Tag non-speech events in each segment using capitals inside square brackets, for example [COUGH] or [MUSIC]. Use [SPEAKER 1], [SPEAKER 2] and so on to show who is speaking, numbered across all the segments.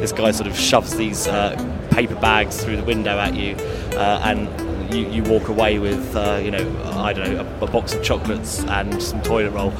[SPEAKER 1] This guy sort of shoves these uh, paper bags through the window at you, uh, and you, you walk away with, uh, you know, I don't know, a, a box of chocolates and some toilet roll.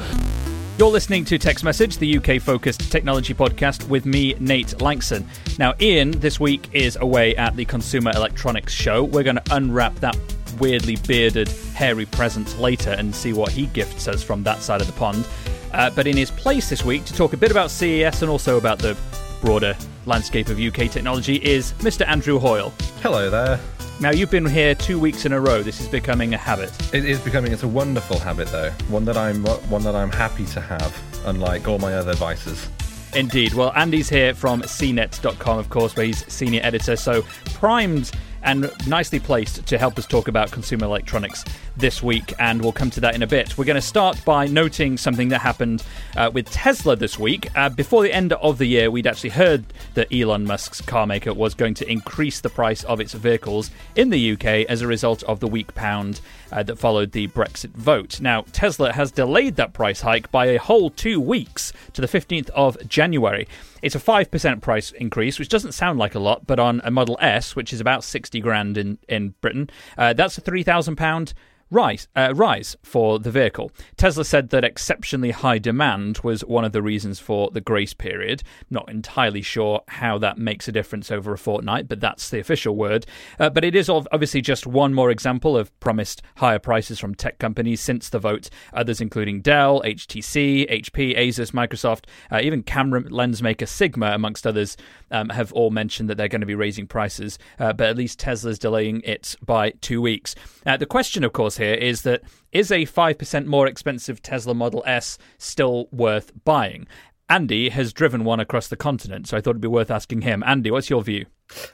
[SPEAKER 2] You're listening to Tech's Message, the UK focused technology podcast with me, Nate Lanxon. Now, Ian this week is away at the Consumer Electronics Show. We're going to unwrap that weirdly bearded, hairy present later and see what he gifts us from that side of the pond. Uh, but in his place this week to talk a bit about CES and also about the broader landscape of UK technology is Mr. Andrew Hoyle.
[SPEAKER 3] Hello there.
[SPEAKER 2] Now, you've been here two weeks in a row. This is becoming a habit.
[SPEAKER 3] It is becoming. It's a wonderful habit, though. One that I'm one that I'm happy to have, unlike all my other vices.
[SPEAKER 2] Indeed. Well, Andy's here from CNET.com, of course, where he's senior editor. So primed and nicely placed to help us talk about consumer electronics this week, and we'll come to that in a bit. We're going to start by noting something that happened uh, with Tesla this week. Uh, before the end of the year, we'd actually heard that Elon Musk's carmaker was going to increase the price of its vehicles in the UK as a result of the weak pound uh, that followed the Brexit vote. Now, Tesla has delayed that price hike by a whole two weeks to the 15th of January. It's a 5% price increase, which doesn't sound like a lot, but on a Model S, which is about 60 grand in, in Britain, uh, that's a £3,000 rise, uh, rise for the vehicle. Tesla said that exceptionally high demand was one of the reasons for the grace period. Not entirely sure how that makes a difference over a fortnight, but that's the official word. Uh, but it is obviously just one more example of promised higher prices from tech companies since the vote. Others, including Dell, HTC, HP, Asus, Microsoft, uh, even camera lens maker Sigma, amongst others, um, have all mentioned that they're going to be raising prices. Uh, but at least Tesla's delaying it by two weeks. Uh, the question, of course, here is that is a 5% more expensive Tesla Model S still worth buying? Andy has driven one across the continent, so I thought it'd be worth asking him. Andy, what's your view?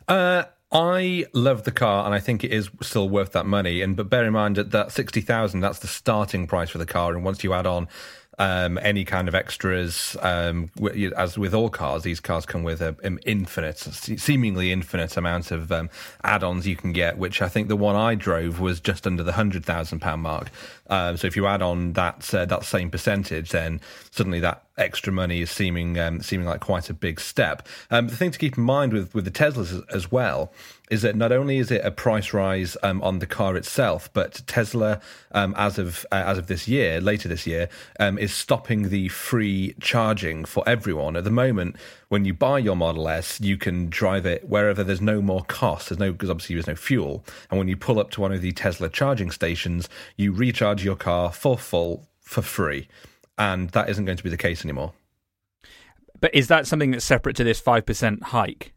[SPEAKER 3] Uh, I love the car, and I think it is still worth that money. And but bear in mind that that sixty thousand, that's the starting price for the car, and once you add on um, any kind of extras. Um, as with all cars, these cars come with an infinite, seemingly infinite amount of um, add-ons you can get. Which I think the one I drove was just under the hundred thousand pound mark. Um, so if you add on that uh, that same percentage, then suddenly that extra money is seeming um, seeming like quite a big step. Um, the thing to keep in mind with with the Teslas as, as well is that not only is it a price rise um, on the car itself, but Tesla, um, as of uh, as of this year, later this year, um, is stopping the free charging for everyone. At the moment, when you buy your Model S, you can drive it wherever there's no more cost. There's no because obviously there's no fuel, and when you pull up to one of the Tesla charging stations, you recharge your car for full for free, and that isn't going to be the case anymore.
[SPEAKER 2] But is that something that's separate to this five percent hike?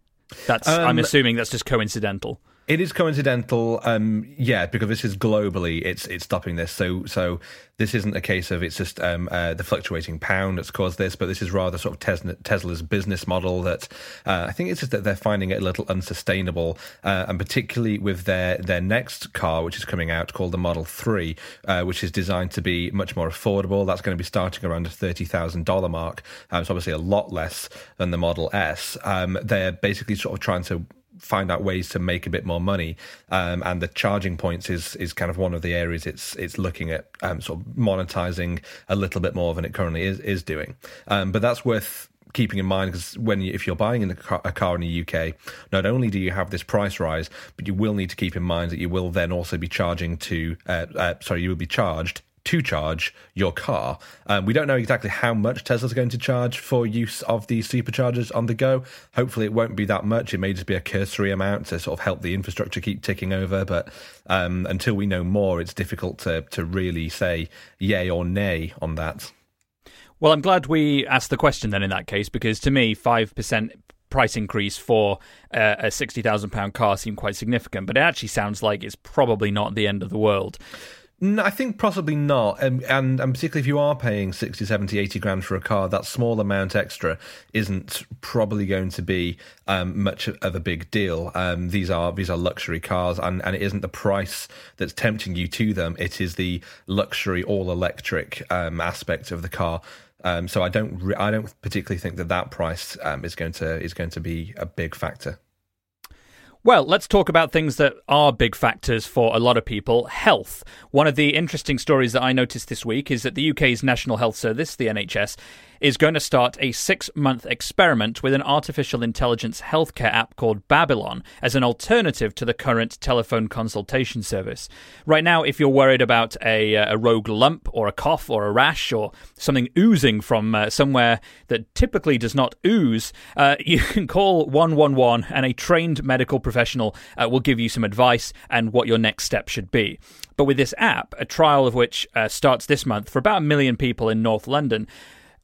[SPEAKER 2] That's um, I'm assuming that's just coincidental.
[SPEAKER 3] It is coincidental, um, yeah, because this is globally. It's it's stopping this. So so this isn't a case of it's just um, uh, the fluctuating pound that's caused this, but this is rather sort of Tesla, Tesla's business model that uh, I think it's just that they're finding it a little unsustainable, uh, and particularly with their their next car, which is coming out called the Model Three, uh, which is designed to be much more affordable. That's going to be starting around the thirty thousand dollar mark. Um, it's obviously a lot less than the Model S. Um, they're basically sort of trying to find out ways to make a bit more money. Um, and the charging points is is kind of one of the areas it's it's looking at um, sort of monetizing a little bit more than it currently is is doing. Um, but that's worth keeping in mind because when you, if you're buying a car, a car in the UK, not only do you have this price rise, but you will need to keep in mind that you will then also be charging to uh, uh, sorry you will be charged to charge your car. Um, we don't know exactly how much Tesla's going to charge for use of these superchargers on the go. Hopefully, it won't be that much. It may just be a cursory amount to sort of help the infrastructure keep ticking over. But um, until we know more, it's difficult to to really say yay or nay on that.
[SPEAKER 2] Well, I'm glad we asked the question then in that case because to me, five percent price increase for uh, a sixty thousand pound car seemed quite significant, but it actually sounds like it's probably not the end of the world.
[SPEAKER 3] No, I think possibly not. Um, and, and particularly if you are paying 60, 70, 80 grand for a car, that small amount extra isn't probably going to be um, much of a big deal. Um, these are these are luxury cars, and, and it isn't the price that's tempting you to them. It is the luxury all electric um, aspect of the car. Um, so I don't re- I don't particularly think that that price um, is going to is going to be a big factor.
[SPEAKER 2] Well, let's talk about things that are big factors for a lot of people. Health. One of the interesting stories that I noticed this week is that the UK's National Health Service, the NHS, is going to start a six month experiment with an artificial intelligence healthcare app called Babylon as an alternative to the current telephone consultation service. Right now, if you're worried about a, uh, a rogue lump or a cough or a rash or something oozing from uh, somewhere that typically does not ooze, uh, [LAUGHS] you can call 111 and a trained medical professional uh, will give you some advice and what your next step should be. But with this app, a trial of which uh, starts this month for about a million people in North London,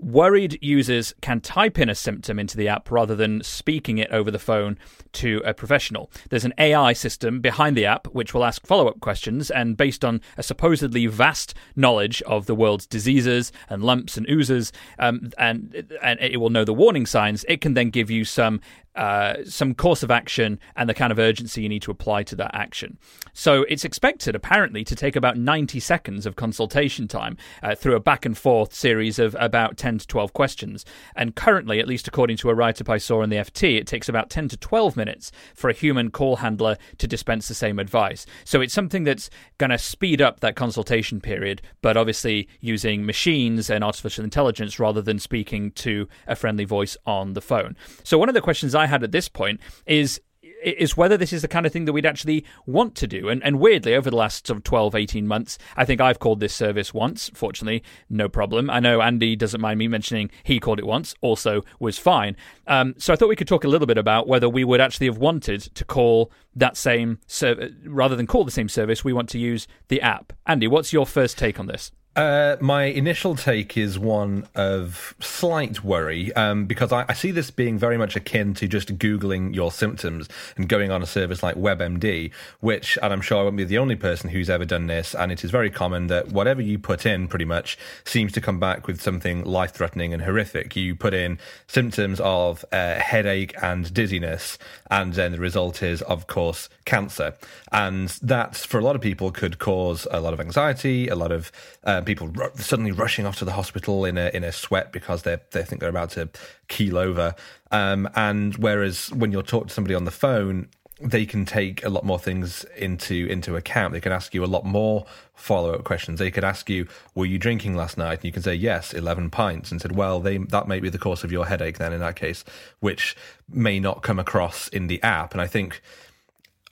[SPEAKER 2] Worried users can type in a symptom into the app rather than speaking it over the phone to a professional. There's an AI system behind the app which will ask follow up questions, and based on a supposedly vast knowledge of the world's diseases and lumps and oozes, um, and, and it will know the warning signs, it can then give you some uh, some course of action and the kind of urgency you need to apply to that action. So it's expected, apparently, to take about 90 seconds of consultation time uh, through a back and forth series of about 10 to 12 questions. And currently, at least according to a write up I saw in the FT, it takes about 10 to 12 minutes for a human call handler to dispense the same advice. So it's something that's going to speed up that consultation period, but obviously using machines and artificial intelligence rather than speaking to a friendly voice on the phone. So one of the questions I I had at this point is is whether this is the kind of thing that we'd actually want to do. And, and weirdly, over the last sort of 12, 18 months, I think I've called this service once. Fortunately, no problem. I know Andy doesn't mind me mentioning he called it once, also was fine. Um, so I thought we could talk a little bit about whether we would actually have wanted to call that same service, rather than call the same service, we want to use the app. Andy, what's your first take on this?
[SPEAKER 3] Uh, my initial take is one of slight worry um, because I, I, see this being very much akin to just Googling your symptoms and going on a service like WebMD, which, and I'm sure I won't be the only person who's ever done this, and it is very common that whatever you put in pretty much seems to come back with something life threatening and horrific. You put in symptoms of uh, headache and dizziness, and then the result is, of course, cancer. And that, for a lot of people, could cause a lot of anxiety, a lot of uh, people ru- suddenly rushing off to the hospital in a in a sweat because they they think they're about to keel over. Um, and whereas when you're talking to somebody on the phone, they can take a lot more things into into account. They can ask you a lot more follow up questions. They could ask you, "Were you drinking last night?" And you can say, "Yes, eleven pints." And said, "Well, they, that may be the cause of your headache then in that case," which may not come across in the app. And I think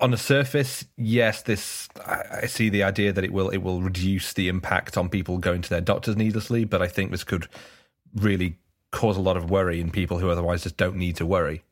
[SPEAKER 3] on the surface, yes, this I, see the idea that it will it will reduce the impact on people going to their doctors needlessly, but I think this could really cause a lot of worry in people who otherwise just don't need to worry.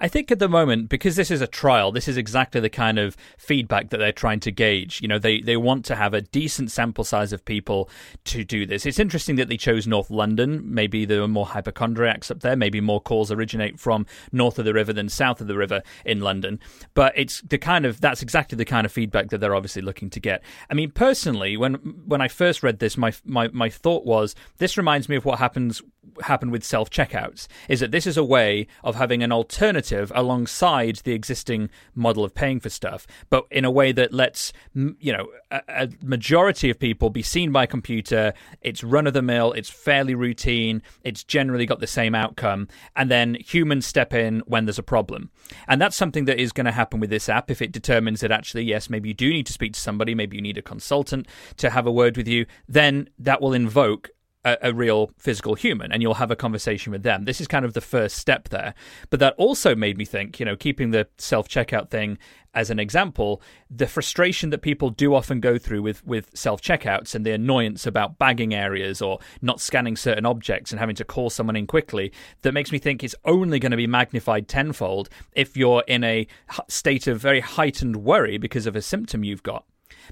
[SPEAKER 2] I think at the moment, because this is a trial, this is exactly the kind of feedback that they're trying to gauge. You know, they, they want to have a decent sample size of people to do this. It's interesting that they chose North London. Maybe there are more hypochondriacs up there. Maybe more calls originate from north of the river than south of the river in London. But it's the kind of that's exactly the kind of feedback that they're obviously looking to get. I mean, personally, when when I first read this, my my my thought was this reminds me of what happens happened with self checkouts. Is that this is a way of having an alternative alternative alongside the existing model of paying for stuff, but in a way that lets you know a, a majority of people be seen by computer. It's run of the mill. It's fairly routine. It's generally got the same outcome, and then humans step in when there's a problem. And that's something that is going to happen with this app if it determines that actually yes, maybe you do need to speak to somebody, maybe you need a consultant to have a word with you. Then that will invoke a, a, real physical human and you'll have a conversation with them. This is kind of the first step there. But that also made me think, you know, keeping the self checkout thing as an example, the frustration that people do often go through with, with self checkouts and the annoyance about bagging areas or not scanning certain objects and having to call someone in quickly, that makes me think it's only going to be magnified tenfold if you're in a state of very heightened worry because of a symptom you've got.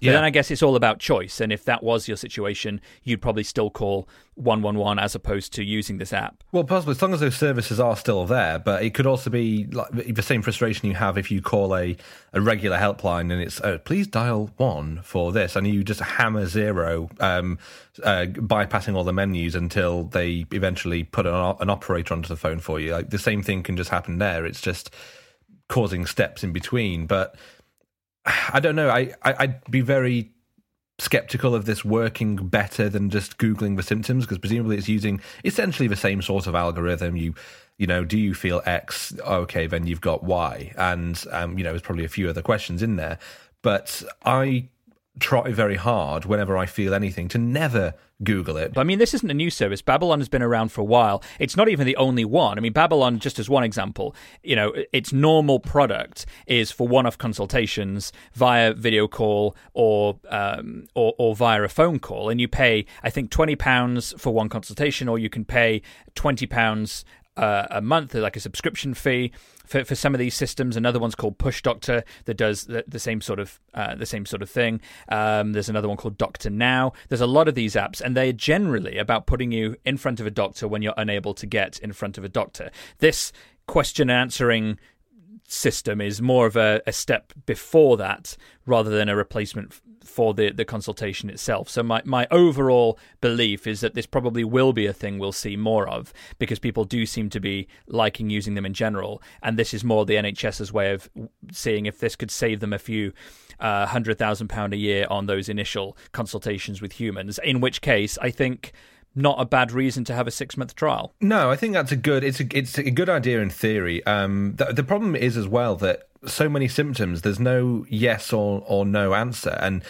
[SPEAKER 2] But then I guess it's all about choice. And if that was your situation, you'd probably still call 111 as opposed to using this app.
[SPEAKER 3] Well, possibly as long as those services are still there, but it could also be like the same frustration you have if you call a, a regular helpline and it's oh, please dial one for this, and you just hammer zero, um, uh, bypassing all the menus until they eventually put an, an operator onto the phone for you. Like the same thing can just happen there. It's just causing steps in between, but. I don't know. I, I I'd be very skeptical of this working better than just googling the symptoms because presumably it's using essentially the same sort of algorithm. You you know do you feel x? Okay then you've got y. And um, you know there's probably a few other questions in there. But i try very hard whenever I feel anything to never Google it.
[SPEAKER 2] I mean, this isn't a new service. Babylon has been around for a while. It's not even the only one. I mean, Babylon, just as one example, you know, its normal product is for one-off consultations via video call or um, or, or via a phone call, and you pay, I think, twenty pounds for one consultation, or you can pay twenty pounds uh, a month, like a subscription fee for, for some of these systems. Another one's called Push Doctor that does the, the same sort of uh, the same sort of thing. Um, there's another one called Doctor Now. There's a lot of these apps, and they're generally about putting you in front of a doctor when you're unable to get in front of a doctor. This question answering system is more of a, a, step before that rather than a replacement for the, the consultation itself. So my, my overall belief is that this probably will be a thing we'll see more of because people do seem to be liking using them in general. And this is more the NHS's way of seeing if this could save them a few uh, hundred thousand pound a year on those initial consultations with humans. In which case, I think not a bad reason to have a six month trial.
[SPEAKER 3] No, I think that's a good. It's a it's a good idea in theory. Um, the, the problem is as well that so many symptoms. There's no yes or or no answer, and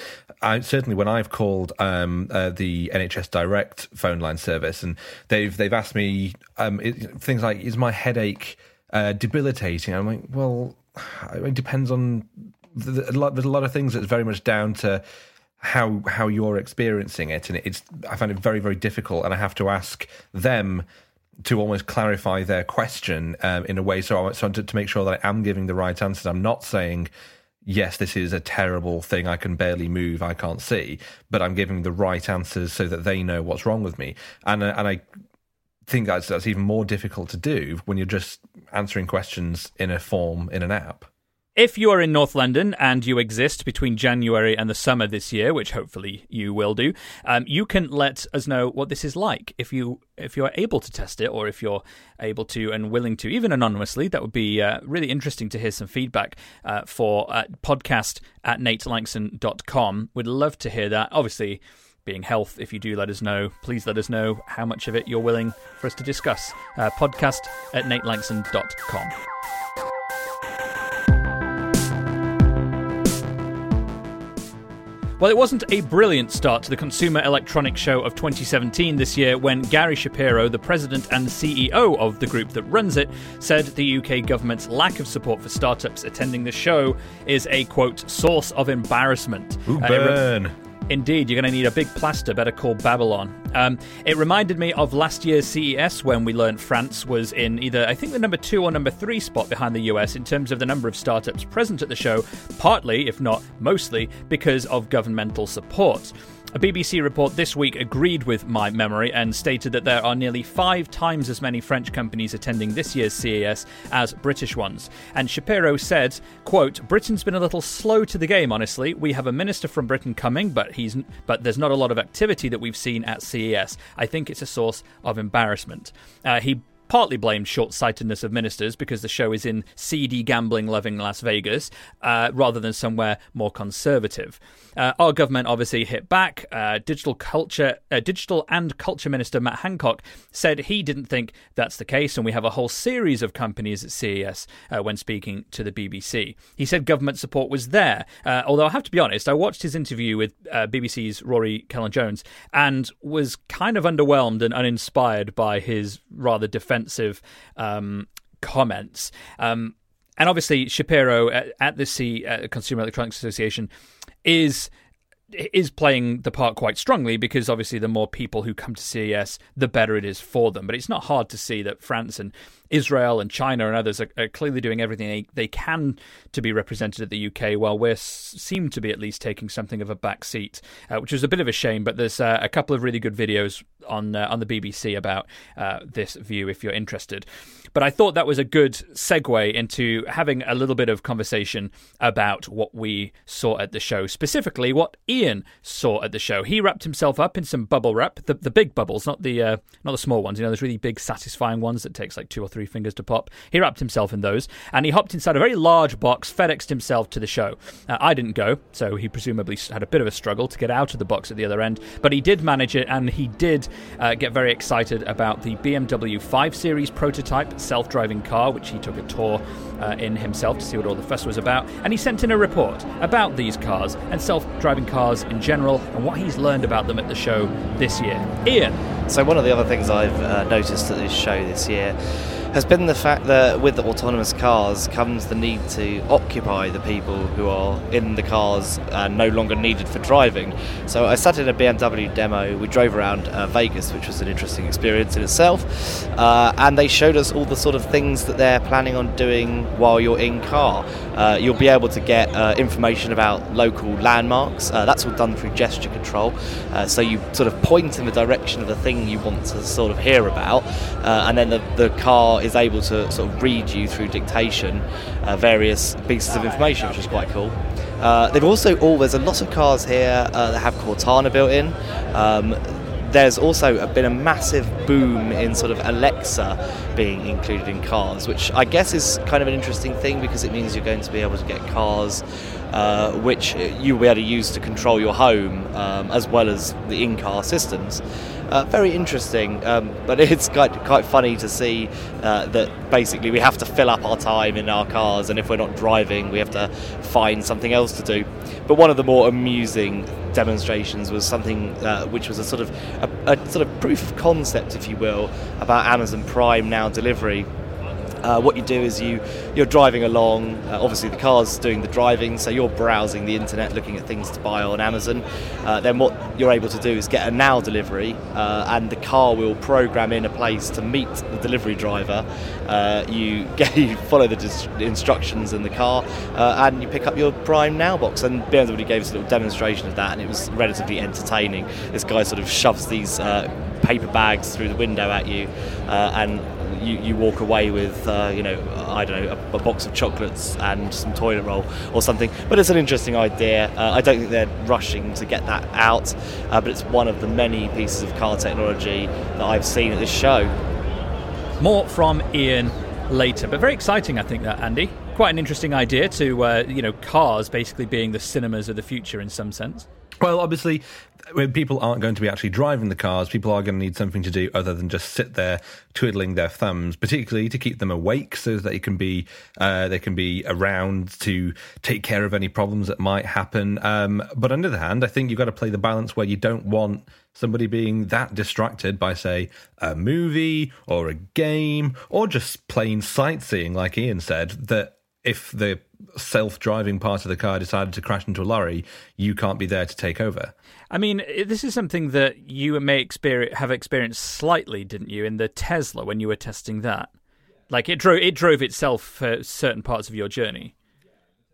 [SPEAKER 3] I certainly when I've called um, uh, the NHS Direct phone line service, and they've they've asked me um, it, things like, "Is my headache uh, debilitating?" I'm like, well, it depends on. A lot, there's a lot of things that's very much down to how how you're experiencing it, and it's I find it very very difficult, and I have to ask them to almost clarify their question um, in a way so, I, so to, to make sure that I am giving the right answers. I'm not saying yes, this is a terrible thing. I can barely move. I can't see, but I'm giving the right answers so that they know what's wrong with me. And uh, and I think that's that's even more difficult to do when you're just answering questions in a form in an app.
[SPEAKER 2] If you are in North London and you exist between January and the summer this year, which hopefully you will do, um, you can let us know what this is like. If you if you are able to test it, or if you're able to and willing to, even anonymously, that would be uh, really interesting to hear some feedback uh, for uh, podcast at natelanxon.com. We'd love to hear that. Obviously, being health, if you do let us know, please let us know how much of it you're willing for us to discuss. Uh, podcast at natelanxon.com. Well, it wasn't a brilliant start to the Consumer Electronics Show of 2017 this year when Gary Shapiro, the president and CEO of the group that runs it, said the UK government's lack of support for startups attending the show is a quote source of embarrassment.
[SPEAKER 3] Ooh, burn.
[SPEAKER 2] Uh, Indeed, you're going to need a big plaster, better call Babylon. Um, it reminded me of last year's CES when we learned France was in either, I think, the number two or number three spot behind the US in terms of the number of startups present at the show, partly, if not mostly, because of governmental support. A BBC report this week agreed with my memory and stated that there are nearly five times as many French companies attending this year's CES as British ones. And Shapiro said, quote, Britain's been a little slow to the game, honestly. We have a minister from Britain coming, but he's but there's not a lot of activity that we've seen at CES. I think it's a source of embarrassment. Uh, he partly blamed short sightedness of ministers because the show is in seedy, gambling loving Las Vegas uh, rather than somewhere more conservative. Uh, our government obviously hit back. Uh, digital culture, uh, digital and culture minister Matt Hancock said he didn't think that's the case, and we have a whole series of companies at CES uh, when speaking to the BBC. He said government support was there, uh, although I have to be honest, I watched his interview with BBC's Rory Cellan-Jones and was kind of underwhelmed and uninspired by his rather defensive um, comments. Um, and obviously, Shapiro at, at the C, uh, Consumer Electronics Association is is playing the part quite strongly because obviously the more people who come to CES, the better it is for them. But it's not hard to see that France and Israel and China and others are, are clearly doing everything they, they, can to be represented at the UK, while we seem to be at least taking something of a back seat, uh, which is a bit of a shame. But there's uh, a couple of really good videos on uh, on the BBC about uh, this view if you're interested. But I thought that was a good segue into having a little bit of conversation about what we saw at the show, specifically what Ian saw at the show. He wrapped himself up in some bubble wrap, the, the big bubbles, not the uh, not the small ones. You know, those really big, satisfying ones that takes like two or three fingers to pop. He wrapped himself in those, and he hopped inside a very large box, FedExed himself to the show. Uh, I didn't go, so he presumably had a bit of a struggle to get out of the box at the other end, but he did manage it, and he did uh, get very excited about the BMW 5 Series prototype self driving car, which he took a tour uh, in himself to see what all the fuss was about. And he sent in a report about these cars and self driving cars in general and what he's learned about them at the show this year. Ian.
[SPEAKER 1] So, one of the other things I've uh, noticed at this show this year has been the fact that with the autonomous cars comes the need to occupy the people who are in the cars and no longer needed for driving. So I sat in a BMW demo. We drove around uh, Vegas, which was an interesting experience in itself, uh, and they showed us all the sort of things that they're planning on doing while you're in car. Uh, you'll be able to get uh, information about local landmarks. Uh, that's all done through gesture control. Uh, so you sort of point in the direction of the thing you want to sort of hear about, and then the, the car is able to sort of read you through dictation uh, various pieces of information, which is quite cool. Uh, they've also all there's a lot of cars here uh, that have Cortana built in. Um, there's also been a massive boom in sort of Alexa being included in cars, which I guess is kind of an interesting thing because it means you're going to be able to get cars uh, which you'll be able to use to control your home um, as well as the in car systems. Uh, very interesting, um, [LAUGHS] but it's quite quite funny to see uh, that basically we have to fill up our time in our cars, and if we're not driving, we have to find something else to do. But one of the more amusing demonstrations was something uh, which was a sort of a, a sort of proof of concept, if you will, about Amazon Prime now delivery uh, what you do is you you're driving along. Uh, obviously, the car's doing the driving, so you're browsing the internet, looking at things to buy on Amazon. Uh, then what you're able to do is get a now delivery, uh, and the car will program in a place to meet the delivery driver. Uh, you [LAUGHS] get you follow the dis- instructions in the car, uh, and you pick up your Prime Now box. And BMW gave us a little demonstration of that, and it was relatively entertaining. This guy sort of shoves these paper bags through the window at you, and you, you walk away with, uh, you know, I don't know, a, a, box of chocolates and some toilet roll or something. But it's an interesting idea. Uh, I don't think they're rushing to get that out, uh, but it's one of the many pieces of car technology that I've seen at this show.
[SPEAKER 2] More from Ian later, but very exciting, I think, that Andy. Quite an interesting idea to, uh, you know, cars basically being the cinemas of the future in some sense.
[SPEAKER 3] Well, obviously, when people aren't going to be actually driving the cars, people are going to need something to do other than just sit there twiddling their thumbs, particularly to keep them awake so that they can be uh, they can be around to take care of any problems that might happen. Um, but on the other hand, I think you've got to play the balance where you don't want somebody being that distracted by, say, a movie or a game or just plain sightseeing, like Ian said, that if the self driving part of the car decided to crash into a lorry, you can't be there to take over.
[SPEAKER 2] I mean, this is something that you may experience, have experienced slightly, didn't you, in the Tesla when you were testing that? Like it drove it drove itself for certain parts of your journey.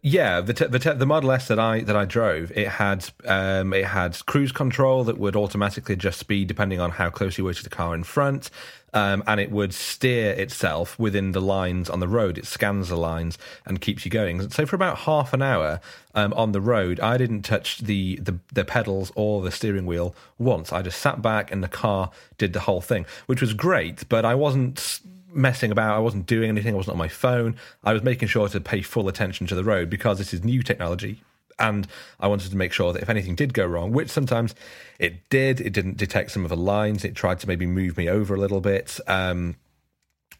[SPEAKER 3] Yeah, the te- the, te- the Model S that I that I drove, it had um, it had cruise control that would automatically adjust speed depending on how close you were to the car in front, um, and it would steer itself within the lines on the road. It scans the lines and keeps you going. So for about half an hour um, on the road, I didn't touch the, the the pedals or the steering wheel once. I just sat back and the car did the whole thing, which was great. But I wasn't messing about. I wasn't doing anything. I wasn't on my phone. I was making sure to pay full attention to the road because this is new technology. And I wanted to make sure that if anything did go wrong, which sometimes it did, it didn't detect some of the lines. It tried to maybe move me over a little bit. Um,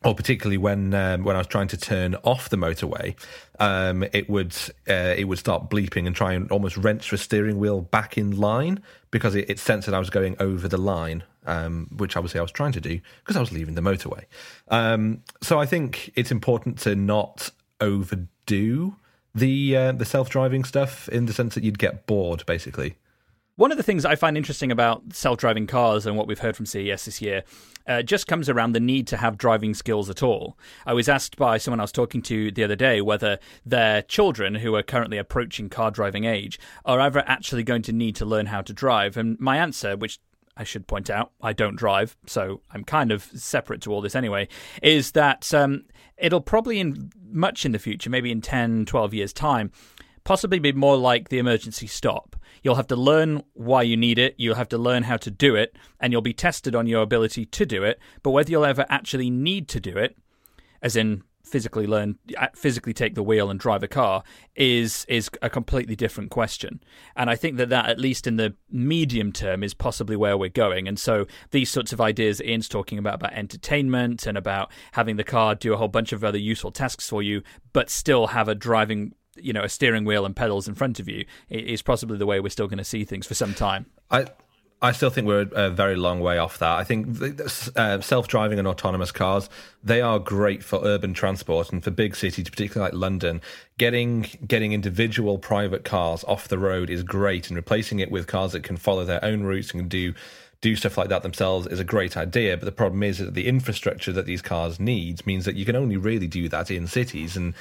[SPEAKER 3] or particularly when um, when I was trying to turn off the motorway, um, it would uh, it would start bleeping and try and almost wrench the steering wheel back in line because it, it sensed that I was going over the line um, which obviously I was trying to do because I was leaving the motorway. Um, so I think it's important to not overdo the uh, the self driving stuff in the sense that you'd get bored, basically.
[SPEAKER 2] One of the things I find interesting about self driving cars and what we've heard from CES this year uh, just comes around the need to have driving skills at all. I was asked by someone I was talking to the other day whether their children, who are currently approaching car driving age, are ever actually going to need to learn how to drive. And my answer, which I should point out, I don't drive, so I'm kind of separate to all this anyway, is that um, it'll probably in much in the future, maybe in 10, 12 years' time, possibly be more like the emergency stop. You'll have to learn why you need it, you'll have to learn how to do it, and you'll be tested on your ability to do it. But whether you'll ever actually need to do it, as in physically learn uh, physically take the wheel and drive a car is is a completely different question and i think that that at least in the medium term is possibly where we're going and so these sorts of ideas ian's talking about about entertainment and about having the car do a whole bunch of other useful tasks for you but still have a driving you know a steering wheel and pedals in front of you is possibly the way we're still going to see things for some time.
[SPEAKER 3] I I still think we're a very long way off that. I think uh, self-driving and autonomous cars they are great for urban transport and for big cities, particularly like London. Getting getting individual private cars off the road is great, and replacing it with cars that can follow their own routes and do do stuff like that themselves is a great idea. But the problem is that the infrastructure that these cars need means that you can only really do that in cities and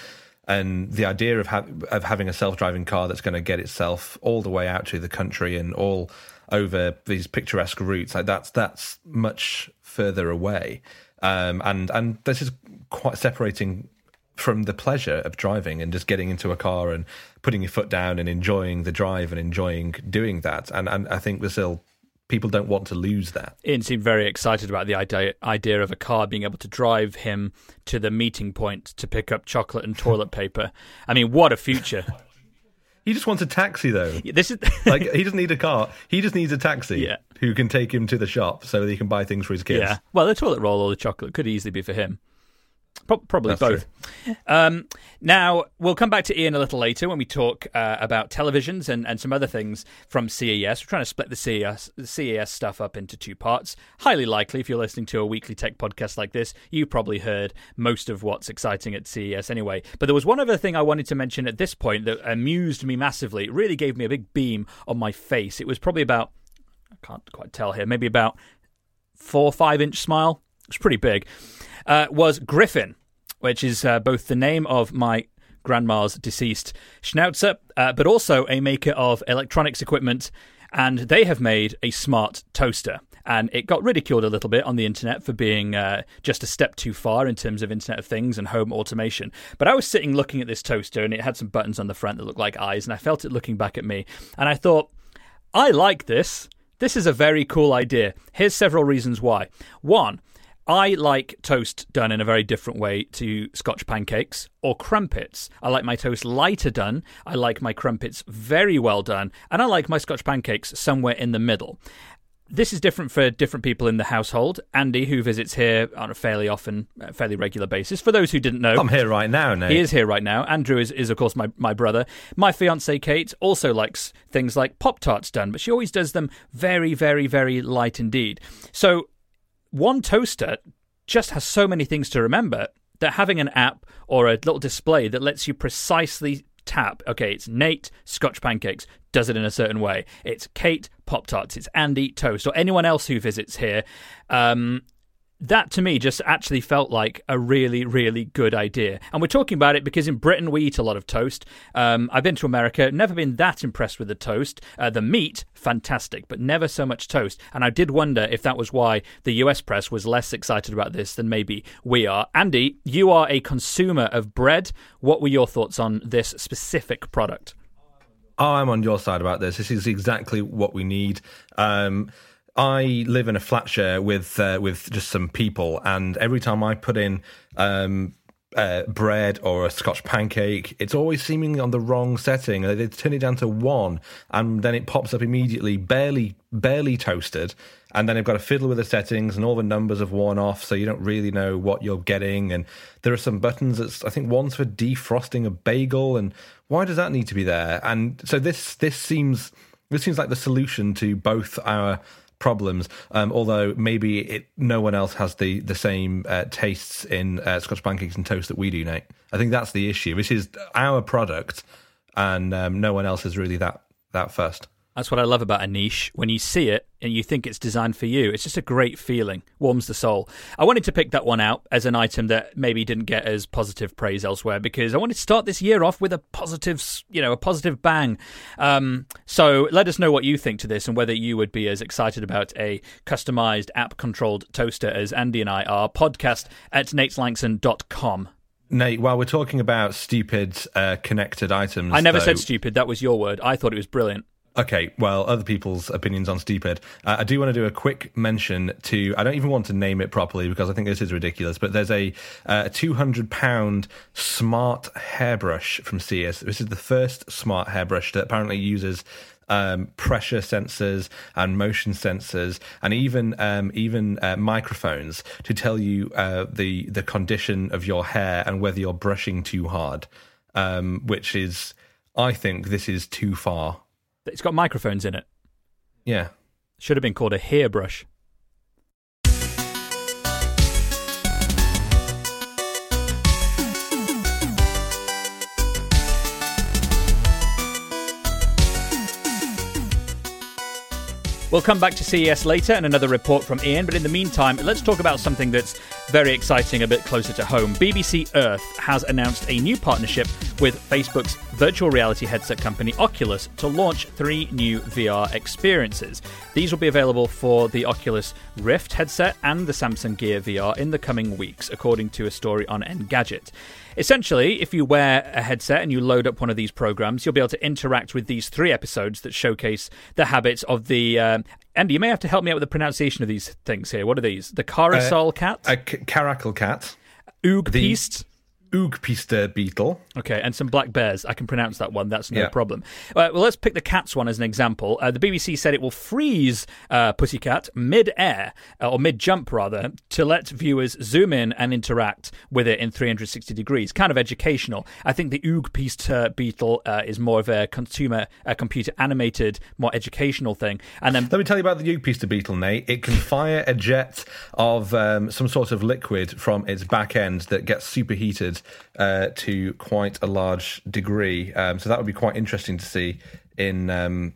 [SPEAKER 3] and the idea of ha- of having a self driving car that's going to get itself all the way out to the country and all over these picturesque routes like that's that's much further away um, and and this is quite separating from the pleasure of driving and just getting into a car and putting your foot down and enjoying the drive and enjoying doing that and and I think this will people don't want to lose that.
[SPEAKER 2] Ian seemed very excited about the idea, idea of a car being able to drive him to the meeting point to pick up chocolate and toilet paper. I mean, what a future! [LAUGHS]
[SPEAKER 3] He just wants a taxi, though.
[SPEAKER 2] This is [LAUGHS] [LAUGHS]
[SPEAKER 3] like he doesn't need a car. He just needs a taxi.
[SPEAKER 2] Yeah.
[SPEAKER 3] who can take him to the shop so that he can buy things for his kids.
[SPEAKER 2] Yeah. Well, the toilet roll or the chocolate could easily be for him. Pro- probably
[SPEAKER 3] That's
[SPEAKER 2] both. Um, now, we'll come back to Ian a little later when we talk uh, about televisions and, and some other things from CES. We're trying to split the CES, the CES stuff up into two parts. Highly likely, if you're listening to a weekly tech podcast like this, you probably heard most of what's exciting at CES anyway. But there was one other thing I wanted to mention at this point that amused me massively. It really gave me a big beam on my face. It was probably about, I can't quite tell here, maybe about four or five inch smile. It's pretty big uh, was Griffin, which is uh, both the name of my grandma's deceased schnauzer, uh, but also a maker of electronics equipment. And they have made a smart toaster. And it got ridiculed a little bit on the internet for being uh, just a step too far in terms of Internet of Things and home automation. But I was sitting looking at this toaster and it had some buttons on the front that looked like eyes, and I felt it looking back at me. And I thought, I like this. This is a very cool idea. Here's several reasons why. One, I like toast done in a very different way to Scotch pancakes or crumpets. I like my toast lighter done. I like my crumpets very well done. And I like my Scotch pancakes somewhere in the middle. This is different for different people in the household. Andy, who visits here on a fairly often, uh, fairly regular basis. For those who didn't know,
[SPEAKER 3] I'm here right now, Nate.
[SPEAKER 2] He is here right now. Andrew is, is of course, my, my brother. My fiancee, Kate, also likes things like Pop Tarts done, but she always does them very, very, very light indeed. So one toaster just has so many things to remember that having an app or a little display that lets you precisely tap, okay, it's Nate Scotch Pancakes, does it in a certain way. It's Kate Pop Tarts, it's Andy Toast, or anyone else who visits here. Um, that to me just actually felt like a really, really good idea. And we're talking about it because in Britain we eat a lot of toast. Um, I've been to America, never been that impressed with the toast. Uh, the meat, fantastic, but never so much toast. And I did wonder if that was why the US press was less excited about this than maybe we are. Andy, you are a consumer of bread. What were your thoughts on this specific product?
[SPEAKER 3] Oh, I'm on your side about this. This is exactly what we need. Um, I live in a flat share with uh, with just some people, and every time I put in um, uh, bread or a Scotch pancake, it's always seemingly on the wrong setting. They turn it down to one, and then it pops up immediately, barely barely toasted, and then they've got to fiddle with the settings, and all the numbers have worn off, so you don't really know what you're getting. And there are some buttons that's I think one's for defrosting a bagel, and why does that need to be there? And so this this seems this seems like the solution to both our problems. Um, although maybe it, no one else has the the same uh, tastes in uh, Scotch pancakes and toast that we do, Nate. I think that's the issue. This is our product, and um, no one else is really that that first.
[SPEAKER 2] That's what I love about a niche. When you see it and you think it's designed for you, it's just a great feeling, warms the soul. I wanted to pick that one out as an item that maybe didn't get as positive praise elsewhere because I wanted to start this year off with a positive, you know, a positive bang. Um, so let us know what you think to this and whether you would be as excited about a customized app-controlled toaster as Andy and I are. Podcast at nateslangson.com.
[SPEAKER 3] Nate, while we're talking about stupid uh, connected items,
[SPEAKER 2] I never
[SPEAKER 3] though,
[SPEAKER 2] said stupid. That was your word. I thought it was brilliant.
[SPEAKER 3] Okay, well, other people's opinions on stupid. Uh, I do want to do a quick mention to. I don't even want to name it properly because I think this is ridiculous. But there's a uh, 200 pound smart hairbrush from CES. This is the first smart hairbrush that apparently uses um, pressure sensors and motion sensors, and even um, even uh, microphones to tell you uh, the the condition of your hair and whether you're brushing too hard. Um, which is, I think, this is too far.
[SPEAKER 2] It's got microphones in it.
[SPEAKER 3] Yeah.
[SPEAKER 2] Should have been called a hairbrush. We'll come back to CES later and another report from Ian, but in the meantime, let's talk about something that's very exciting a bit closer to home. BBC Earth has announced a new partnership with Facebook's virtual reality headset company Oculus to launch three new VR experiences. These will be available for the Oculus Rift headset and the Samsung Gear VR in the coming weeks, according to a story on Engadget. Essentially, if you wear a headset and you load up one of these programs, you'll be able to interact with these three episodes that showcase the habits of the. Uh, Andy, you may have to help me out with the pronunciation of these things here. What are these? The Carousel
[SPEAKER 3] Uh,
[SPEAKER 2] cat,
[SPEAKER 3] A c- caracal cat,
[SPEAKER 2] Oog
[SPEAKER 3] the-
[SPEAKER 2] Beast.
[SPEAKER 3] Oogpister beetle.
[SPEAKER 2] Okay, and some black bears. I can pronounce that one. That's no
[SPEAKER 3] Yeah.
[SPEAKER 2] problem. Uh, well, let's pick the cats one as an example. Uh, the BBC said it will freeze uh, Pussycat mid-air uh, or mid-jump rather to let viewers zoom in and interact with it in 360 degrees. Kind of educational. I think the Oogpister beetle uh, is more of a consumer, uh, computer animated, more educational thing. And then
[SPEAKER 3] Let me tell you about the Oogpister beetle, Nate. It can fire a jet of um, some sort of liquid from its back end that gets superheated uh, to quite a large degree. Um, so that would be quite interesting to see in, um,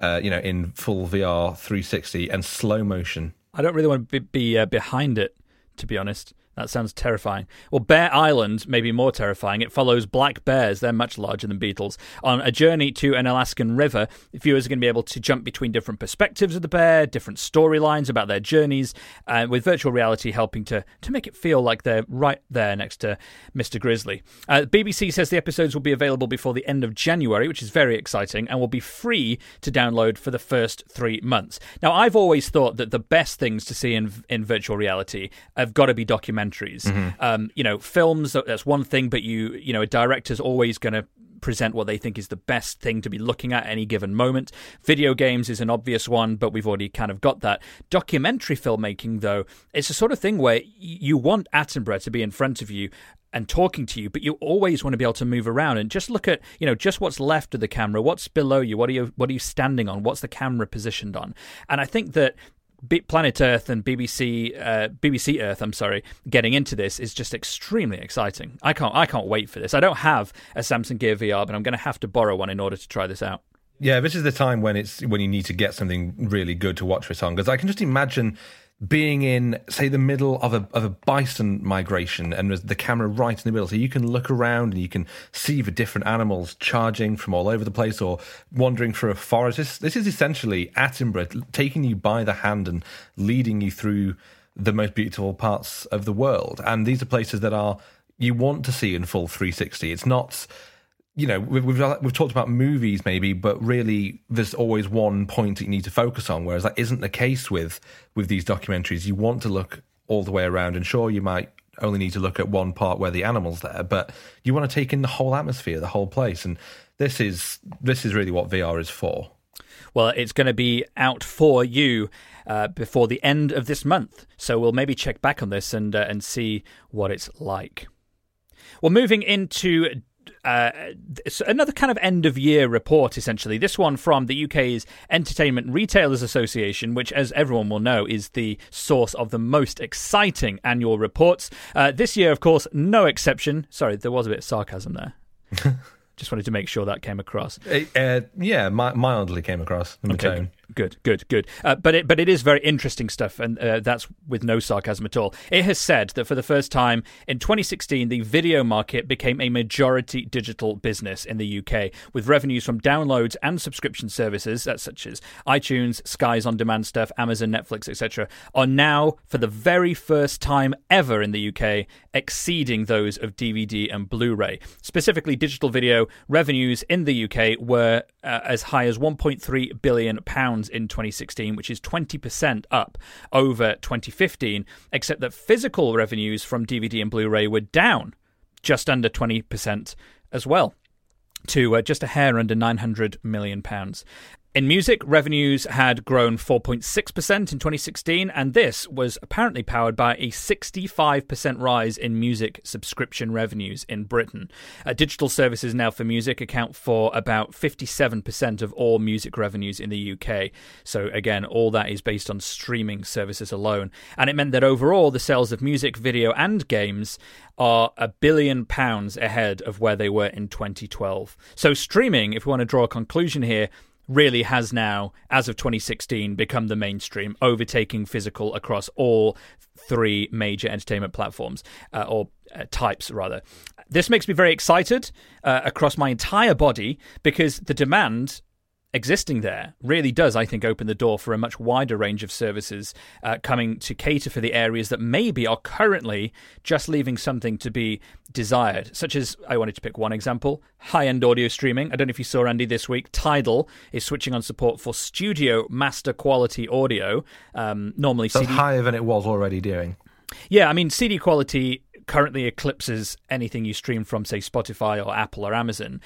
[SPEAKER 3] uh, you know, in full VR 360 and slow motion.
[SPEAKER 2] I don't really want to be, be uh, behind it, to be honest. That sounds terrifying. Well, Bear Island may be more terrifying. It follows black bears, they're much larger than beetles, on a journey to an Alaskan river. Viewers are going to be able to jump between different perspectives of the bear, different storylines about their journeys, uh, with virtual reality helping to, to make it feel like they're right there next to Mr. Grizzly. Uh, BBC says the episodes will be available before the end of January, which is very exciting, and will be free to download for the first three months. Now, I've always thought that the best things to see in, in virtual reality have got to be documentaries. Um, you know, films that's one thing, but you you know, a director's always going to present what they think is the best thing to be looking at any given moment. Video games is an obvious one, but we've already kind of got that. Documentary filmmaking, though, it's a sort of thing where y- you want Attenborough to be in front of you and talking to you, but you always want to be able to move around and just look at, you know, just what's left of the camera, what's below you, what are you, what are you standing on, what's the camera positioned on, and I think that Planet Earth and BBC uh, BBC Earth, I'm sorry, getting into this is just extremely exciting. I can't I can't wait for this. I don't have a Samsung Gear VR, but I'm going to have to borrow one in order to try this out.
[SPEAKER 3] Yeah, this is the time when it's when you need to get something really good to watch this on because I can just imagine being in say the middle of a of a bison migration and the camera right in the middle. So you can look around and you can see the different animals charging from all over the place or wandering through a forest. This, this is essentially Attenborough taking you by the hand and leading you through the most beautiful parts of the world. And these are places that are you want to see in full 360 it's not you know, we've, we've we've talked about movies maybe, but really, there's always one point that you need to focus on. Whereas that isn't the case with with these documentaries. You want to look all the way around, and sure, you might only need to look at one part where the animal's there, but you want to take in the whole atmosphere, the whole place, and this is this is really what VR is for.
[SPEAKER 2] Well, it's going to be out for you uh, before the end of this month, so we'll maybe check back on this and uh, and see what it's like. Well, moving into uh, another kind of end of year report, essentially. This one from the UK's Entertainment Retailers Association, which, as everyone will know, is the source of the most exciting annual reports. Uh, this year, of course, no exception. Sorry, there was a bit of sarcasm there. [LAUGHS] Just wanted to make sure that came across.
[SPEAKER 3] uh, yeah, mi- mildly came across in the
[SPEAKER 2] Okay,
[SPEAKER 3] tone.
[SPEAKER 2] Good, good, good. Uh, but it, but it is very interesting stuff, and uh, that's with no sarcasm at all. It has said that for the first time in 2016, the video market became a majority digital business in the UK, with revenues from downloads and subscription services, uh, such as iTunes, Sky's on-demand stuff, Amazon, Netflix, etc., are now for the very first time ever in the UK exceeding those of DVD and Blu-ray. Specifically, digital video revenues in the UK were uh, as high as 1.3 billion pounds in 2016, which is 20% up over 2015, except that physical revenues from DVD and Blu ray were down just under 20% as well to uh, just a hair under 900 million pounds. In music, revenues had grown 4.6% in 2016, and this was apparently powered by a 65% rise in music subscription revenues in Britain. Uh, digital services now for music account for about 57% of all music revenues in the UK. So, again, all that is based on streaming services alone. And it meant that overall, the sales of music, video, and games are a billion pounds ahead of where they were in 2012. So, streaming, if we want to draw a conclusion here, really has now, as of 2016, become the mainstream, overtaking physical across all three major entertainment platforms, uh, or uh, types rather. This makes me very excited uh, across my entire body because the demand existing there really does, I think, open the door for a much wider range of services uh, coming to cater for the areas that maybe are currently just leaving something to be desired, such as I wanted to pick one example high end audio streaming. I don't know if you saw, Andy, this week, Tidal is switching on support for studio master quality audio. Um, normally,
[SPEAKER 3] That's
[SPEAKER 2] CD.
[SPEAKER 3] higher than it was already doing.
[SPEAKER 2] Yeah, I mean, CD quality currently eclipses anything you stream from, say, Spotify or Apple or Amazon.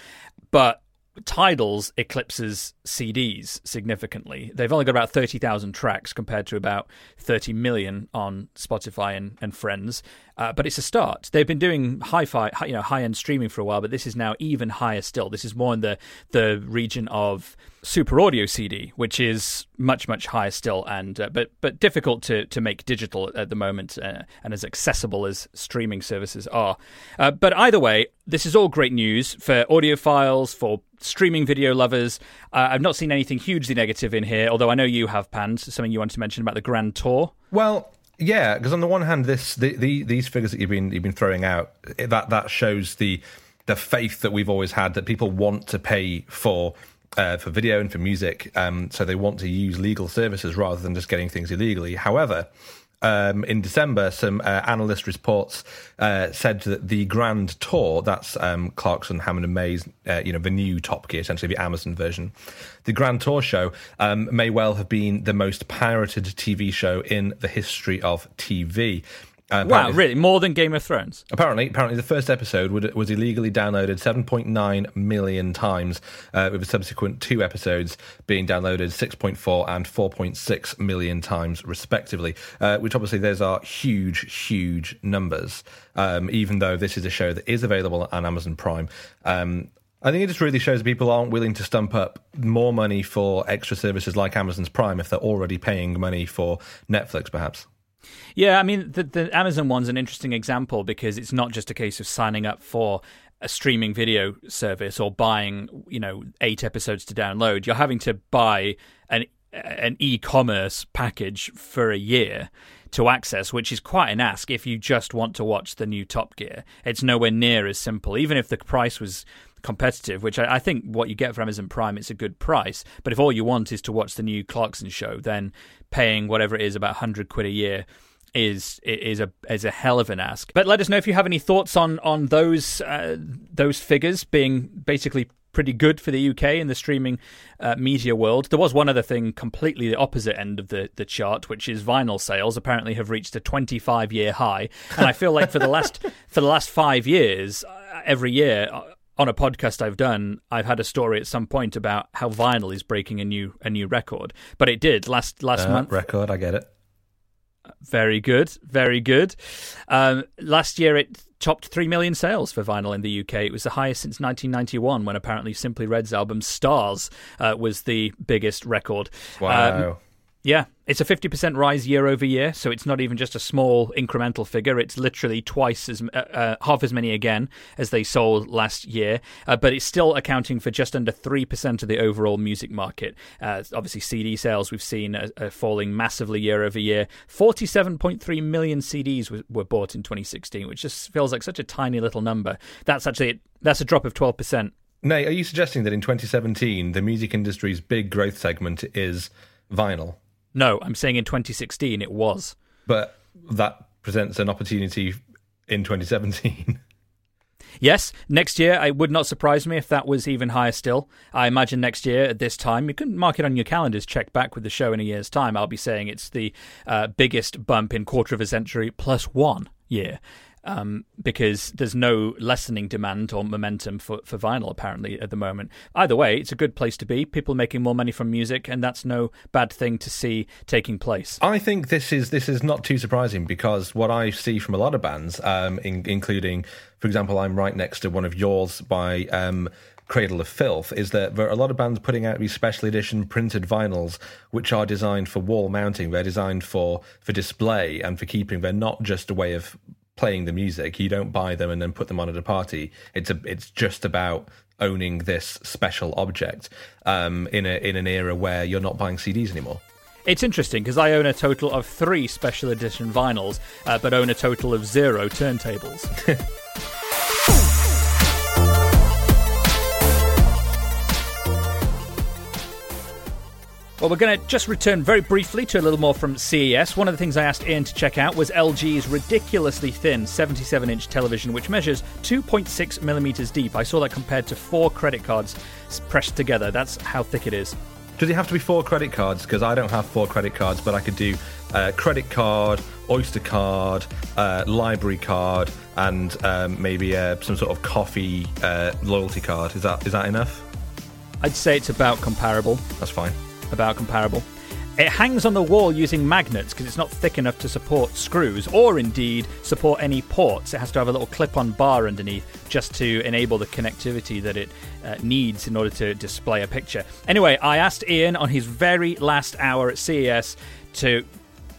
[SPEAKER 2] But Tidal's eclipses CDs significantly. They've only got about 30,000 tracks compared to about 30 million on Spotify and, and Friends. Uh, but it's a start. They've been doing hi-fi, you know, high-end streaming for a while, but this is now even higher still. This is more in the the region of Super Audio CD, which is much much higher still, and uh, but but difficult to to make digital at the moment, uh, and as accessible as streaming services are. Uh, but either way, this is all great news for audiophiles, for streaming video lovers. Uh, I've not seen anything hugely negative in here, although I know you have, Pans, something you wanted to mention about the Grand Tour.
[SPEAKER 3] Well, yeah, because on the one hand, this the, the, these figures that you've been you've been throwing out that that shows the the faith that we've always had that people want to pay for. Uh, for video and for music, um, so they want to use legal services rather than just getting things illegally. However, um, in December, some uh, analyst reports uh, said that the Grand Tour, that's um, Clarkson, Hammond and May's, uh, you know, the new Top Gear, essentially the Amazon version, the Grand Tour show um, may well have been the most pirated TV show in the history of TV. Uh,
[SPEAKER 2] Wow, really? More than Game of Thrones?
[SPEAKER 3] Apparently, apparently, the first episode would, was illegally downloaded 7.9 million times, uh, with the subsequent two episodes being downloaded 6.4 and 4.6 million times, respectively. Uh, which obviously, those are huge, huge numbers. Um, even though this is a show that is available on Amazon Prime. Um, I think it just really shows people aren't willing to stump up more money for extra services like Amazon's Prime if they're already paying money for Netflix, perhaps.
[SPEAKER 2] Yeah, I mean, the, the Amazon one's an interesting example because it's not just a case of signing up for a streaming video service or buying, you know, eight episodes to download. You're having to buy an an e-commerce package for a year to access, which is quite an ask if you just want to watch the new Top Gear. It's nowhere near as simple, even if the price was competitive, which I, I think what you get for Amazon Prime, it's a good price. But if all you want is to watch the new Clarkson show, then paying whatever it is, about 100 quid a year, is is a is a hell of an ask. But let us know if you have any thoughts on on those uh, those figures being basically pretty good for the UK in the streaming uh, media world. There was one other thing completely the opposite end of the the chart, which is vinyl sales apparently have reached a 25 year high, and I feel like for the last [LAUGHS] for the last 5 years uh, every year uh, on a podcast I've done, I've had a story at some point about how vinyl is breaking a new a new record. But it did last last
[SPEAKER 3] Uh,
[SPEAKER 2] month.
[SPEAKER 3] record, I get it.
[SPEAKER 2] Very good, very good. Um, last year, it topped three million sales for vinyl in the UK. It was the highest since 1991, when apparently Simply Red's album "Stars" uh, was the biggest record.
[SPEAKER 3] Wow.
[SPEAKER 2] Um, Yeah, it's a 50% rise year over year, so it's not even just a small incremental figure. It's literally twice as uh, uh, half as many again as they sold last year, uh, but it's still accounting for just under 3% of the overall music market. Uh, obviously, CD sales we've seen uh, uh, falling massively year over year. 47.3 million CDs w- were bought in 2016, which just feels like such a tiny little number. That's actually that's a drop of 12%.
[SPEAKER 3] Nay, are you suggesting that in 2017 the music industry's big growth segment is vinyl?
[SPEAKER 2] No, I'm saying in 2016 it was.
[SPEAKER 3] But that presents an opportunity in 2017. [LAUGHS]
[SPEAKER 2] Yes, next year it would not surprise me if that was even higher still. I imagine next year at this time, you can mark it on your calendars, check back with the show in a year's time. I'll be saying it's the uh, biggest bump in quarter of a century plus one year um, because there's no lessening demand or momentum for, for vinyl apparently at the moment. Either way, it's a good place to be. People making more money from music, and that's no bad thing to see taking place.
[SPEAKER 3] I think this is this is not too surprising because what I see from a lot of bands, um, in, including, for example, I'm right next to one of yours by. Um, Cradle of Filth is that there are a lot of bands putting out these special edition printed vinyls which are designed for wall mounting. They're designed for for display and for keeping. They're not just a way of playing the music. You don't buy them and then put them on at a party. It's a it's just about owning this special object um, in a in an era where you're not buying CDs anymore.
[SPEAKER 2] It's interesting because I own a total of three special edition vinyls, uh, but own a total of zero turntables. [LAUGHS] Well, we're going to just return very briefly to a little more from CES. One of the things I asked Ian to check out was LG's ridiculously thin 77 inch television, which measures 2.6 millimeters deep. I saw that compared to four credit cards pressed together. That's how thick it is.
[SPEAKER 3] Does it have to be four credit cards? Because I don't have four credit cards, but I could do uh, credit card, Oyster card, uh, library card, and um, maybe uh, some sort of coffee uh, loyalty card. Is that is that enough?
[SPEAKER 2] I'd say it's about comparable.
[SPEAKER 3] That's fine
[SPEAKER 2] about comparable. It hangs on the wall using magnets because it's not thick enough to support screws or indeed support any ports. It has to have a little clip on bar underneath just to enable the connectivity that it uh, needs in order to display a picture. Anyway, I asked Ian on his very last hour at CES to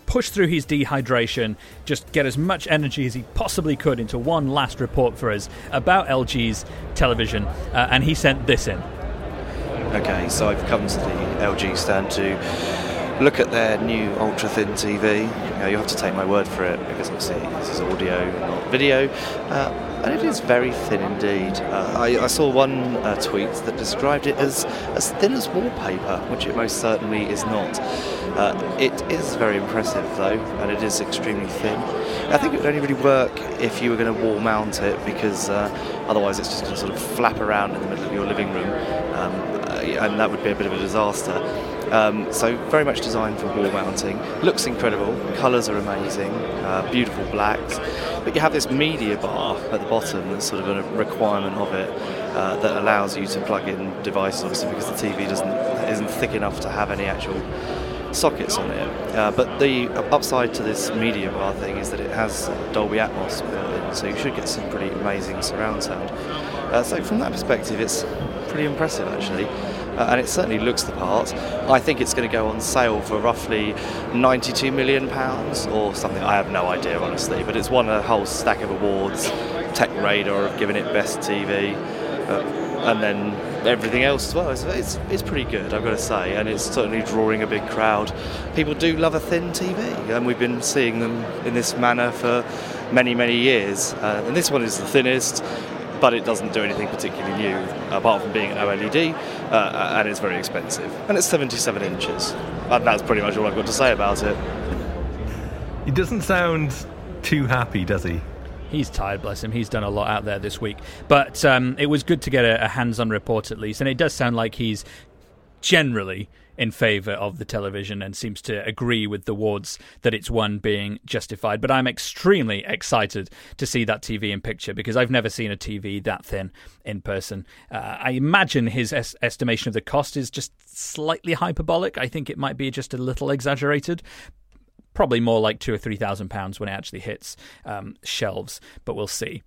[SPEAKER 2] push through his dehydration, just get as much energy as he possibly could into one last report for us about LG's television, uh, and he sent this in.
[SPEAKER 1] Okay, so I've come to the LG stand to look at their new ultra thin TV. You, know, you have to take my word for it because obviously this is audio, not video. Uh, and it is very thin indeed. Uh, I, I, saw one uh, tweet that described it as as thin as wallpaper, which it most certainly is not. Uh, it is very impressive though, and it is extremely thin. I think it would only really work if you were going to wall mount it because uh, otherwise it's just going to sort of flap around in the middle of your living room, um, and that would be a bit of a disaster. Um, so very much designed for wall mounting. Looks incredible. Colours are amazing. Uh, beautiful blacks. But you have this media bar at the bottom that's sort of a requirement of it uh, that allows you to plug in devices, obviously because the TV doesn't isn't thick enough to have any actual sockets on it. Uh, but the upside to this media bar thing is that it has Dolby Atmos built in, so you should get some pretty amazing surround sound. Uh, so from that perspective, it's pretty impressive actually uh, and it certainly looks the part. I think it's going to go on sale for roughly 92 million pounds or something. I have no idea honestly, but it's won a whole stack of awards. Tech Radar have given it best TV, uh, and then everything else as well. It's, it's, it's, pretty good, I've got to say, and it's certainly drawing a big crowd. People do love a thin TV, and we've been seeing them in this manner for many, many years. Uh, and this one is the thinnest but it doesn't do anything particularly new apart from being an OLED, uh, and it's very expensive. And it's 77 inches. And that's pretty much all I've got to say about it.
[SPEAKER 3] He doesn't sound too happy, does he?
[SPEAKER 2] He's tired, bless him. He's done a lot out there this week. But um, it was good to get a, a hands on report at least. And it does sound like he's generally in favour of the television and seems to agree with the wards that it's won being justified. But I'm extremely excited to see that TV in picture because I've never seen a TV that thin in person. Uh, I imagine his es- estimation of the cost is just slightly hyperbolic. I think it might be just a little exaggerated, probably more like two or three thousand pounds when it actually hits um, shelves, but we'll see.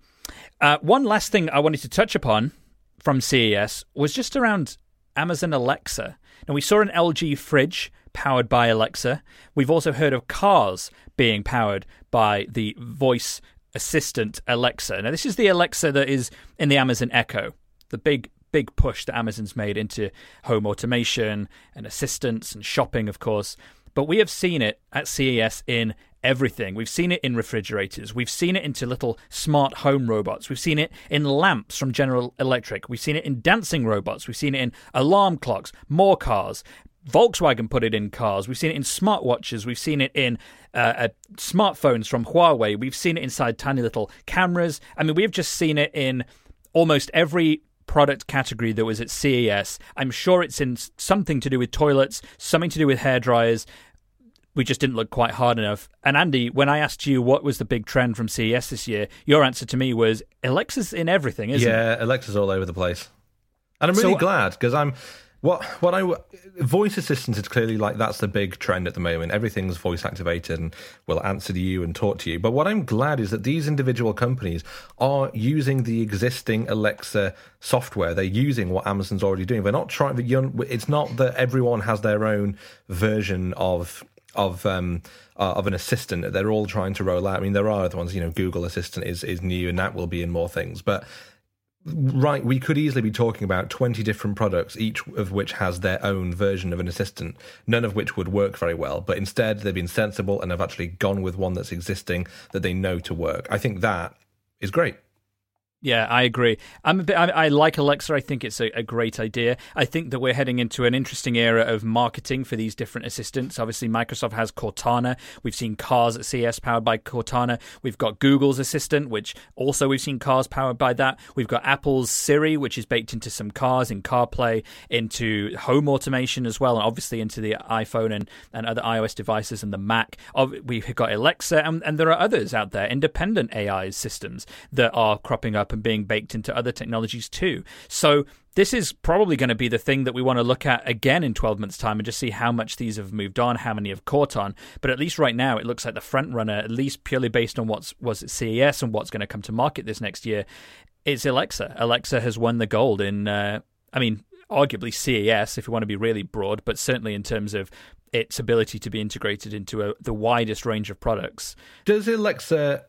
[SPEAKER 2] Uh, one last thing I wanted to touch upon from CES was just around Amazon Alexa. Now, we saw an LG fridge powered by Alexa. We've also heard of cars being powered by the voice assistant Alexa. Now, this is the Alexa that is in the Amazon Echo, the big big push that Amazon's made into home automation and assistance and shopping, of course. But we have seen it at CES in everything. We've seen it in refrigerators. We've seen it into little smart home robots. We've seen it in lamps from General Electric. We've seen it in dancing robots. We've seen it in alarm clocks, more cars. Volkswagen put it in cars. We've seen it in smartwatches. We've seen it in uh, uh, smartphones from Huawei. We've seen it inside tiny little cameras. I mean, we've just seen it in almost every product category that was at CES. I'm sure it's in something to do with toilets, something to do with hair dryers. We just didn't look quite hard enough. And Andy, when I asked you what was the big trend from CES this year, your answer to me was Alexa's in everything, isn't
[SPEAKER 3] yeah,
[SPEAKER 2] it?
[SPEAKER 3] Yeah, Alexa's all over the place. And I'm really so, glad because I'm what what I voice assistants is clearly like that's the big trend at the moment. Everything's voice activated and will answer to you and talk to you. But what I'm glad is that these individual companies are using the existing Alexa software. They're using what Amazon's already doing. They're not trying. It's not that everyone has their own version of of um, uh, of an assistant that they're all trying to roll out. I mean, there are other ones. You know, Google Assistant is is new, and that will be in more things. But right, we could easily be talking about 20 different products, each of which has their own version of an assistant, none of which would work very well. But instead, they've been sensible and have actually gone with one that's existing that they know to work. I think that is great.
[SPEAKER 2] Yeah, I agree. I'm a bit. I, I like Alexa. I think it's a, a, great idea. I think that we're heading into an interesting era of marketing for these different assistants. Obviously, Microsoft has Cortana. We've seen cars at CES powered by Cortana. We've got Google's Assistant, which also we've seen cars powered by that. We've got Apple's Siri, which is baked into some cars in CarPlay, into home automation as well, and obviously into the iPhone and, and other iOS devices and the Mac. We've got Alexa, and, and there are others out there, independent AI systems that are cropping up and being baked into other technologies too. So this is probably going to be the thing that we want to look at again in 12 months' time and just see how much these have moved on, how many have caught on. But at least right now, it looks like the front runner, at least purely based on what's was at CES and what's going to come to market this next year, it's Alexa. Alexa has won the gold in, uh, I mean, arguably CES if you want to be really broad, but certainly in terms of its ability to be integrated into a, the widest range of products.
[SPEAKER 3] Does Alexa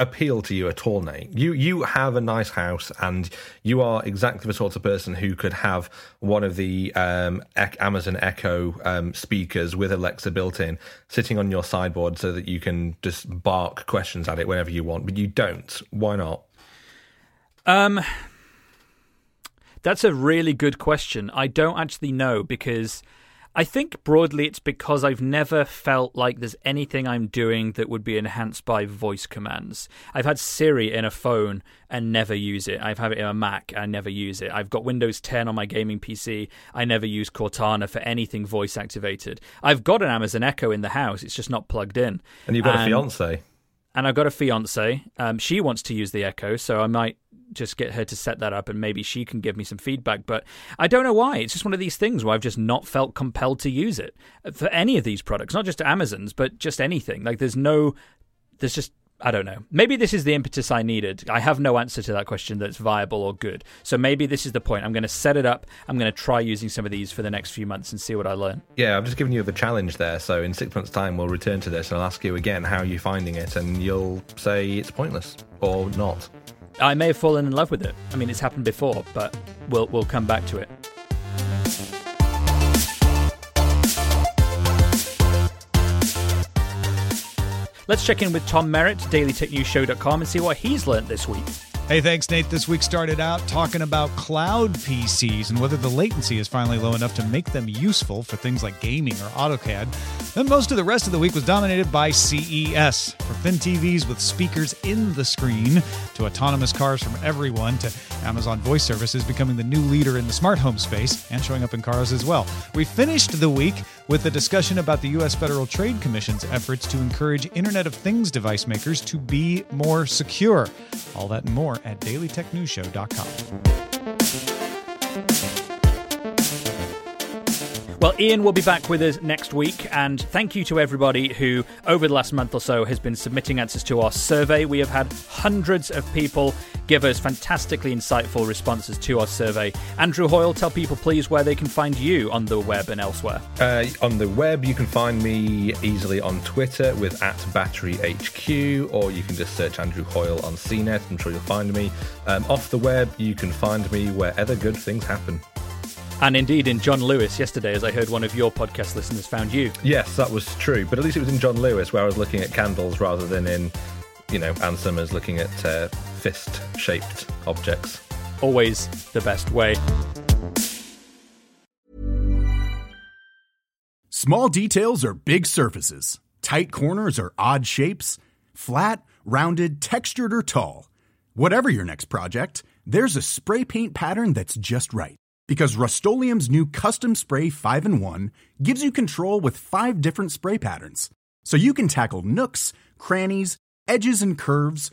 [SPEAKER 3] appeal to you at all, Nate? You you have a nice house, and you are exactly the sort of person who could have one of the um, Amazon Echo um, speakers with Alexa built in, sitting on your sideboard, so that you can just bark questions at it whenever you want. But you don't. Why not?
[SPEAKER 2] Um, that's a really good question. I don't actually know because I think broadly it's because I've never felt like there's anything I'm doing that would be enhanced by voice commands. I've had Siri in a phone and never use it. I've had it in a Mac and never use it. I've got Windows 10 on my gaming PC. I never use Cortana for anything voice activated. I've got an Amazon Echo in the house. It's just not plugged in.
[SPEAKER 3] And you've got and, a fiance.
[SPEAKER 2] And I've got a fiance. Um, she wants to use the Echo, so I might just get her to set that up and maybe she can give me some feedback. But I don't know why. It's just one of these things where I've just not felt compelled to use it for any of these products, not just Amazon's, but just anything. Like there's no, there's just, I don't know. Maybe this is the impetus I needed. I have no answer to that question that's viable or good. So maybe this is the point. I'm going to set it up. I'm going to try using some of these for the next few months and see what I learn.
[SPEAKER 3] Yeah, I've just given you the challenge there. So in six months' time, we'll return to this and I'll ask you again how are you finding it, and you'll say it's pointless or not.
[SPEAKER 2] I may have fallen in love with it. I mean, it's happened before, but we'll we'll come back to it. Let's check in with Tom Merritt, dailytechnewsshow.com, and see what he's learned this week.
[SPEAKER 4] Hey, thanks, Nate. This week started out talking about cloud PCs and whether the latency is finally low enough to make them useful for things like gaming or AutoCAD. Then most of the rest of the week was dominated by CES, from thin TVs with speakers in the screen to autonomous cars from everyone to Amazon Voice Services becoming the new leader in the smart home space and showing up in cars as well. We finished the week with a discussion about the U.S. Federal Trade Commission's efforts to encourage Internet of Things device makers to be more secure. All that and more at dailytechnewsshow.com.
[SPEAKER 2] Well, Ian will be back with us next week, and thank you to everybody who, over the last month or so, has been submitting answers to our survey. We have had hundreds of people give us fantastically insightful responses to our survey. Andrew Hoyle, tell people please where they can find you on the web and elsewhere.
[SPEAKER 3] Uh, on the web, you can find me easily on Twitter with at BatteryHQ, or you can just search Andrew Hoyle on CNET. I'm sure you'll find me. Um, off the web, you can find me wherever good things happen.
[SPEAKER 2] And indeed, in John Lewis yesterday, as I heard one of your podcast listeners found you.
[SPEAKER 3] Yes, that was true. But at least it was in John Lewis where I was looking at candles rather than in, you know, Ann Summers looking at uh, fist shaped objects.
[SPEAKER 2] Always the best way.
[SPEAKER 5] Small details are big surfaces, tight corners are odd shapes, flat, rounded, textured, or tall. Whatever your next project, there's a spray paint pattern that's just right because Rust-Oleum new Custom Spray 5 and 1 gives you control with five different spray patterns, so you can tackle nooks, crannies, edges, and curves